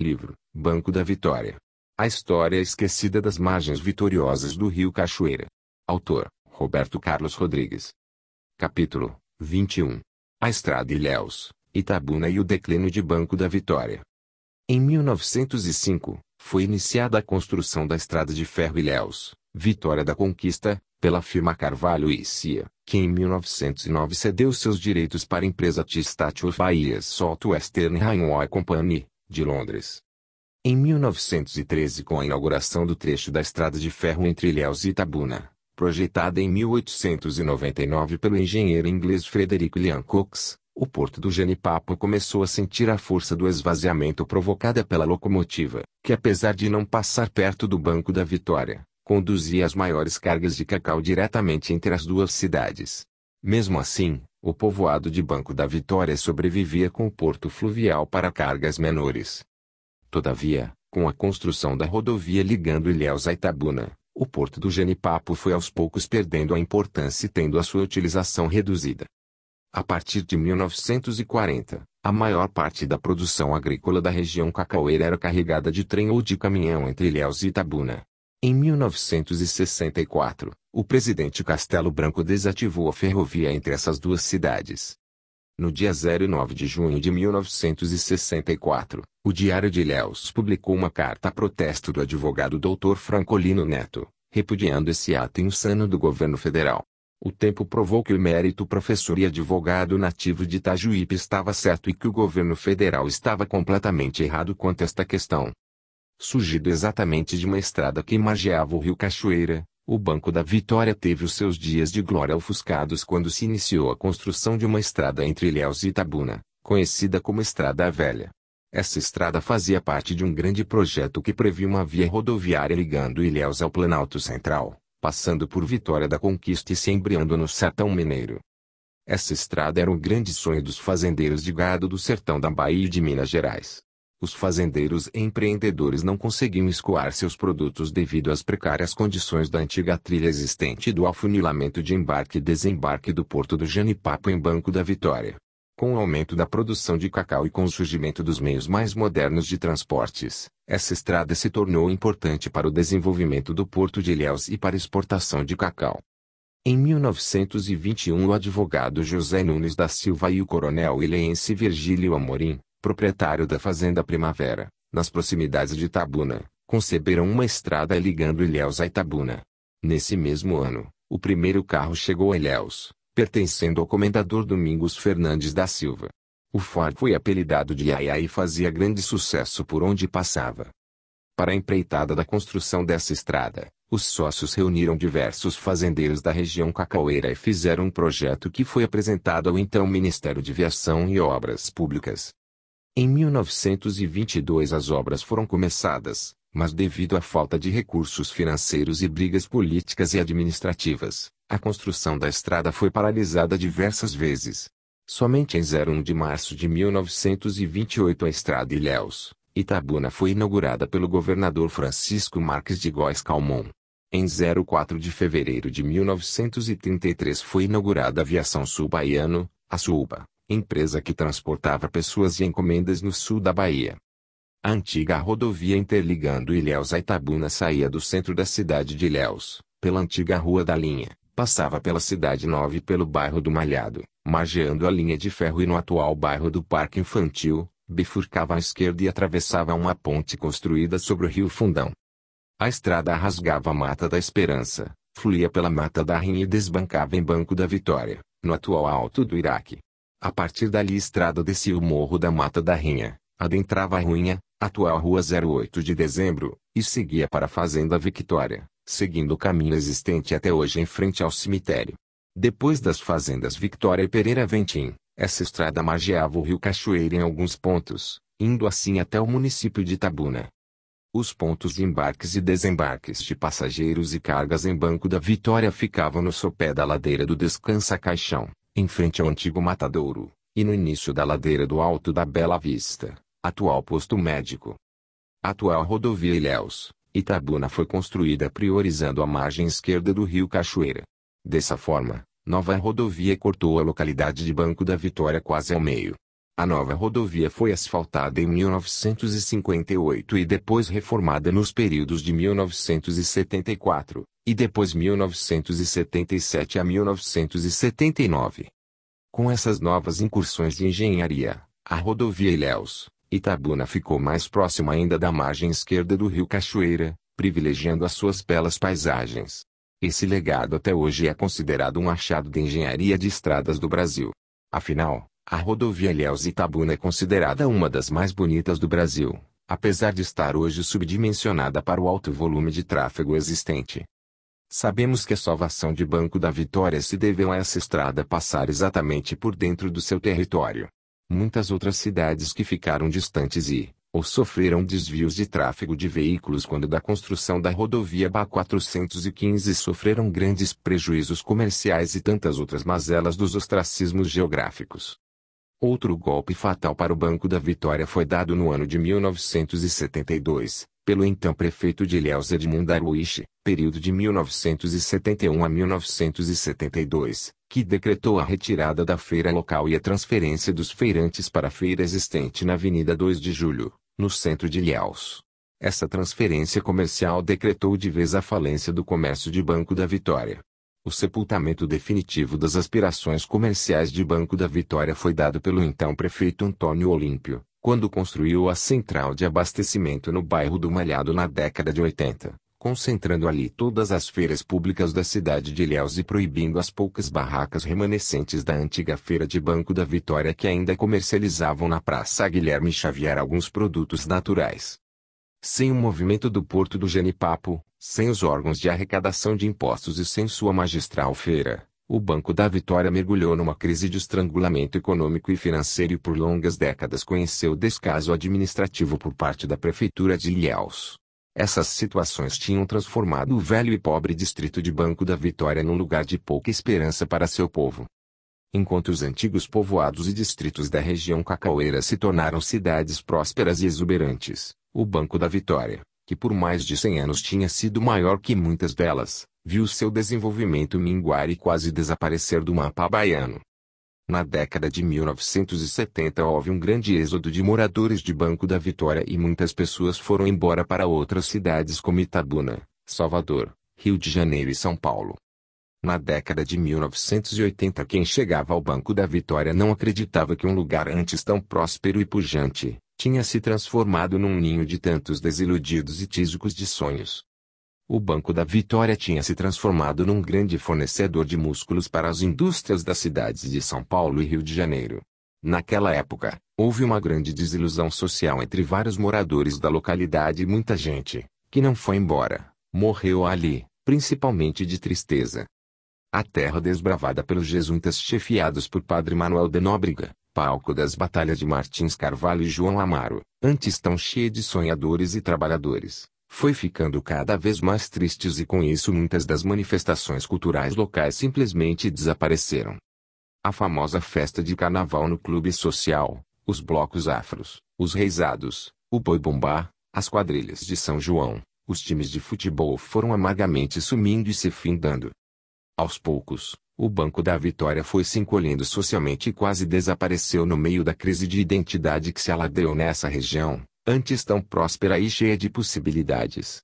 Livro, Banco da Vitória. A história esquecida das margens vitoriosas do rio Cachoeira. Autor, Roberto Carlos Rodrigues. Capítulo 21. A Estrada Ilhéus, Itabuna e o declínio de Banco da Vitória. Em 1905, foi iniciada a construção da Estrada de Ferro Ilhéus, Vitória da Conquista, pela firma Carvalho e Cia, que em 1909 cedeu seus direitos para a empresa T-State of Bahia Southwestern Railway Company, de Londres. Em 1913 com a inauguração do trecho da estrada de ferro entre Ilhéus e Itabuna, projetada em 1899 pelo engenheiro inglês Frederick William Cox, o porto do Genipapo começou a sentir a força do esvaziamento provocada pela locomotiva, que apesar de não passar perto do Banco da Vitória, conduzia as maiores cargas de cacau diretamente entre as duas cidades. Mesmo assim, o povoado de Banco da Vitória sobrevivia com o porto fluvial para cargas menores. Todavia, com a construção da rodovia ligando Ilhéus a Itabuna, o porto do Genipapo foi aos poucos perdendo a importância e tendo a sua utilização reduzida. A partir de 1940, a maior parte da produção agrícola da região cacaueira era carregada de trem ou de caminhão entre Ilhéus e Itabuna. Em 1964, o presidente Castelo Branco desativou a ferrovia entre essas duas cidades. No dia 09 de junho de 1964, o Diário de Ilhéus publicou uma carta a protesto do advogado Dr. Francolino Neto, repudiando esse ato insano do governo federal. O tempo provou que o mérito professor e advogado nativo de Itajuípe estava certo e que o governo federal estava completamente errado quanto a esta questão surgido exatamente de uma estrada que margeava o rio Cachoeira, o Banco da Vitória teve os seus dias de glória ofuscados quando se iniciou a construção de uma estrada entre Ilhéus e Itabuna, conhecida como Estrada Velha. Essa estrada fazia parte de um grande projeto que previa uma via rodoviária ligando Ilhéus ao Planalto Central, passando por Vitória da Conquista e se embriando no Sertão Mineiro. Essa estrada era um grande sonho dos fazendeiros de gado do sertão da Bahia e de Minas Gerais. Os fazendeiros e empreendedores não conseguiam escoar seus produtos devido às precárias condições da antiga trilha existente do afunilamento de embarque e desembarque do porto do Janipapo em Banco da Vitória. Com o aumento da produção de cacau e com o surgimento dos meios mais modernos de transportes, essa estrada se tornou importante para o desenvolvimento do porto de Ilhéus e para a exportação de cacau. Em 1921 o advogado José Nunes da Silva e o coronel ilhense Virgílio Amorim, proprietário da Fazenda Primavera, nas proximidades de Itabuna, conceberam uma estrada ligando Ilhéus a Itabuna. Nesse mesmo ano, o primeiro carro chegou a Ilhéus, pertencendo ao comendador Domingos Fernandes da Silva. O Ford foi apelidado de Yaya e fazia grande sucesso por onde passava. Para a empreitada da construção dessa estrada, os sócios reuniram diversos fazendeiros da região cacaueira e fizeram um projeto que foi apresentado ao então Ministério de Viação e Obras Públicas. Em 1922 as obras foram começadas, mas devido à falta de recursos financeiros e brigas políticas e administrativas, a construção da estrada foi paralisada diversas vezes. Somente em 01 de março de 1928 a estrada Ilhéus, Itabuna foi inaugurada pelo governador Francisco Marques de Góes Calmon. Em 04 de fevereiro de 1933 foi inaugurada a Aviação Sul Baiano, a SUBA, empresa que transportava pessoas e encomendas no sul da Bahia. A antiga rodovia interligando Ilhéus a Itabuna saía do centro da cidade de Ilhéus, pela antiga Rua da Linha, passava pela Cidade Nova e pelo bairro do Malhado, margeando a linha de ferro e no atual bairro do Parque Infantil, bifurcava à esquerda e atravessava uma ponte construída sobre o rio Fundão. A estrada rasgava a Mata da Esperança, fluía pela Mata da Rinha e desbancava em Banco da Vitória, no atual Alto do Iraque. A partir dali estrada descia o Morro da Mata da Rinha, adentrava a Ruinha, atual Rua 08 de Dezembro, e seguia para a Fazenda Victória, seguindo o caminho existente até hoje em frente ao cemitério. Depois das fazendas Victória e Pereira Ventim, essa estrada margeava o rio Cachoeira em alguns pontos, indo assim até o município de Itabuna. Os pontos de embarques e desembarques de passageiros e cargas em Banco da Vitória ficavam no sopé da ladeira do Descansa Caixão em frente ao antigo matadouro, e no início da ladeira do Alto da Bela Vista, atual posto médico. A atual rodovia Ilhéus, Itabuna foi construída priorizando a margem esquerda do rio Cachoeira. Dessa forma, nova rodovia cortou a localidade de Banco da Vitória quase ao meio. A nova rodovia foi asfaltada em 1958 e depois reformada nos períodos de 1974 e depois 1977 a 1979. Com essas novas incursões de engenharia, a rodovia Ilhéus, Itabuna ficou mais próxima ainda da margem esquerda do rio Cachoeira, privilegiando as suas belas paisagens. Esse legado até hoje é considerado um achado de engenharia de estradas do Brasil. Afinal, a rodovia Ilhéus Itabuna é considerada uma das mais bonitas do Brasil, apesar de estar hoje subdimensionada para o alto volume de tráfego existente. Sabemos que a salvação de Banco da Vitória se deveu a essa estrada passar exatamente por dentro do seu território. Muitas outras cidades que ficaram distantes e, ou sofreram desvios de tráfego de veículos quando da construção da rodovia BA-415 sofreram grandes prejuízos comerciais e tantas outras mazelas dos ostracismos geográficos. Outro golpe fatal para o Banco da Vitória foi dado no ano de 1972, pelo então prefeito de Ilhéus Edmundo Arruiche, período de 1971 a 1972, que decretou a retirada da feira local e a transferência dos feirantes para a feira existente na Avenida 2 de Julho, no centro de Ilhéus. Essa transferência comercial decretou de vez a falência do comércio de Banco da Vitória. O sepultamento definitivo das aspirações comerciais de Banco da Vitória foi dado pelo então prefeito Antônio Olímpio, quando construiu a central de abastecimento no bairro do Malhado na década de 80 concentrando ali todas as feiras públicas da cidade de Ilhéus e proibindo as poucas barracas remanescentes da antiga feira de Banco da Vitória que ainda comercializavam na Praça Guilherme Xavier alguns produtos naturais. Sem o movimento do Porto do Genipapo, sem os órgãos de arrecadação de impostos e sem sua magistral feira, o Banco da Vitória mergulhou numa crise de estrangulamento econômico e financeiro e por longas décadas conheceu descaso administrativo por parte da Prefeitura de Ilhéus. Essas situações tinham transformado o velho e pobre distrito de Banco da Vitória num lugar de pouca esperança para seu povo. Enquanto os antigos povoados e distritos da região cacaueira se tornaram cidades prósperas e exuberantes, o Banco da Vitória, que por mais de 100 anos tinha sido maior que muitas delas, viu seu desenvolvimento minguar e quase desaparecer do mapa baiano. Na década de 1970 houve um grande êxodo de moradores de Banco da Vitória e muitas pessoas foram embora para outras cidades como Itabuna, Salvador, Rio de Janeiro e São Paulo. Na década de 1980 quem chegava ao Banco da Vitória não acreditava que um lugar antes tão próspero e pujante, tinha se transformado num ninho de tantos desiludidos e tísicos de sonhos. O Banco da Vitória tinha se transformado num grande fornecedor de músculos para as indústrias das cidades de São Paulo e Rio de Janeiro. Naquela época, houve uma grande desilusão social entre vários moradores da localidade e muita gente, que não foi embora, morreu ali, principalmente de tristeza. A terra desbravada pelos jesuítas chefiados por Padre Manuel de Nóbrega, palco das batalhas de Martins Carvalho e João Amaro, antes tão cheia de sonhadores e trabalhadores, foi ficando cada vez mais tristes e com isso muitas das manifestações culturais locais simplesmente desapareceram. A famosa festa de carnaval no clube social, os blocos afros, os reisados, o boi bombá, as quadrilhas de São João, os times de futebol foram amargamente sumindo e se findando. Aos poucos, o Banco da Vitória foi se encolhendo socialmente e quase desapareceu no meio da crise de identidade que se aladeou nessa região, antes tão próspera e cheia de possibilidades.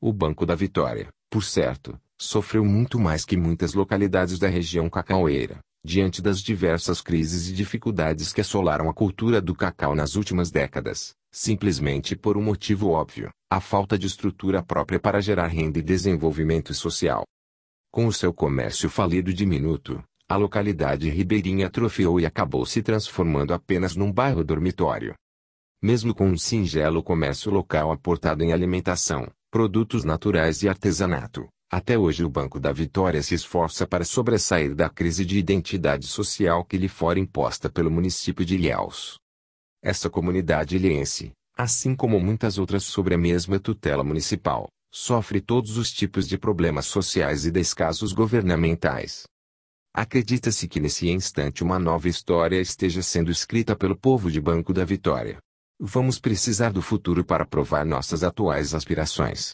O Banco da Vitória, por certo, sofreu muito mais que muitas localidades da região cacaueira, diante das diversas crises e dificuldades que assolaram a cultura do cacau nas últimas décadas, simplesmente por um motivo óbvio, a falta de estrutura própria para gerar renda e desenvolvimento social. Com o seu comércio falido diminuto, a localidade ribeirinha atrofiou e acabou se transformando apenas num bairro dormitório mesmo com um singelo comércio local aportado em alimentação, produtos naturais e artesanato. Até hoje o Banco da Vitória se esforça para sobressair da crise de identidade social que lhe fora imposta pelo município de Ilhéus. Essa comunidade ilhense, assim como muitas outras sob a mesma tutela municipal, sofre todos os tipos de problemas sociais e descasos governamentais. Acredita-se que nesse instante uma nova história esteja sendo escrita pelo povo de Banco da Vitória. Vamos precisar do futuro para provar nossas atuais aspirações.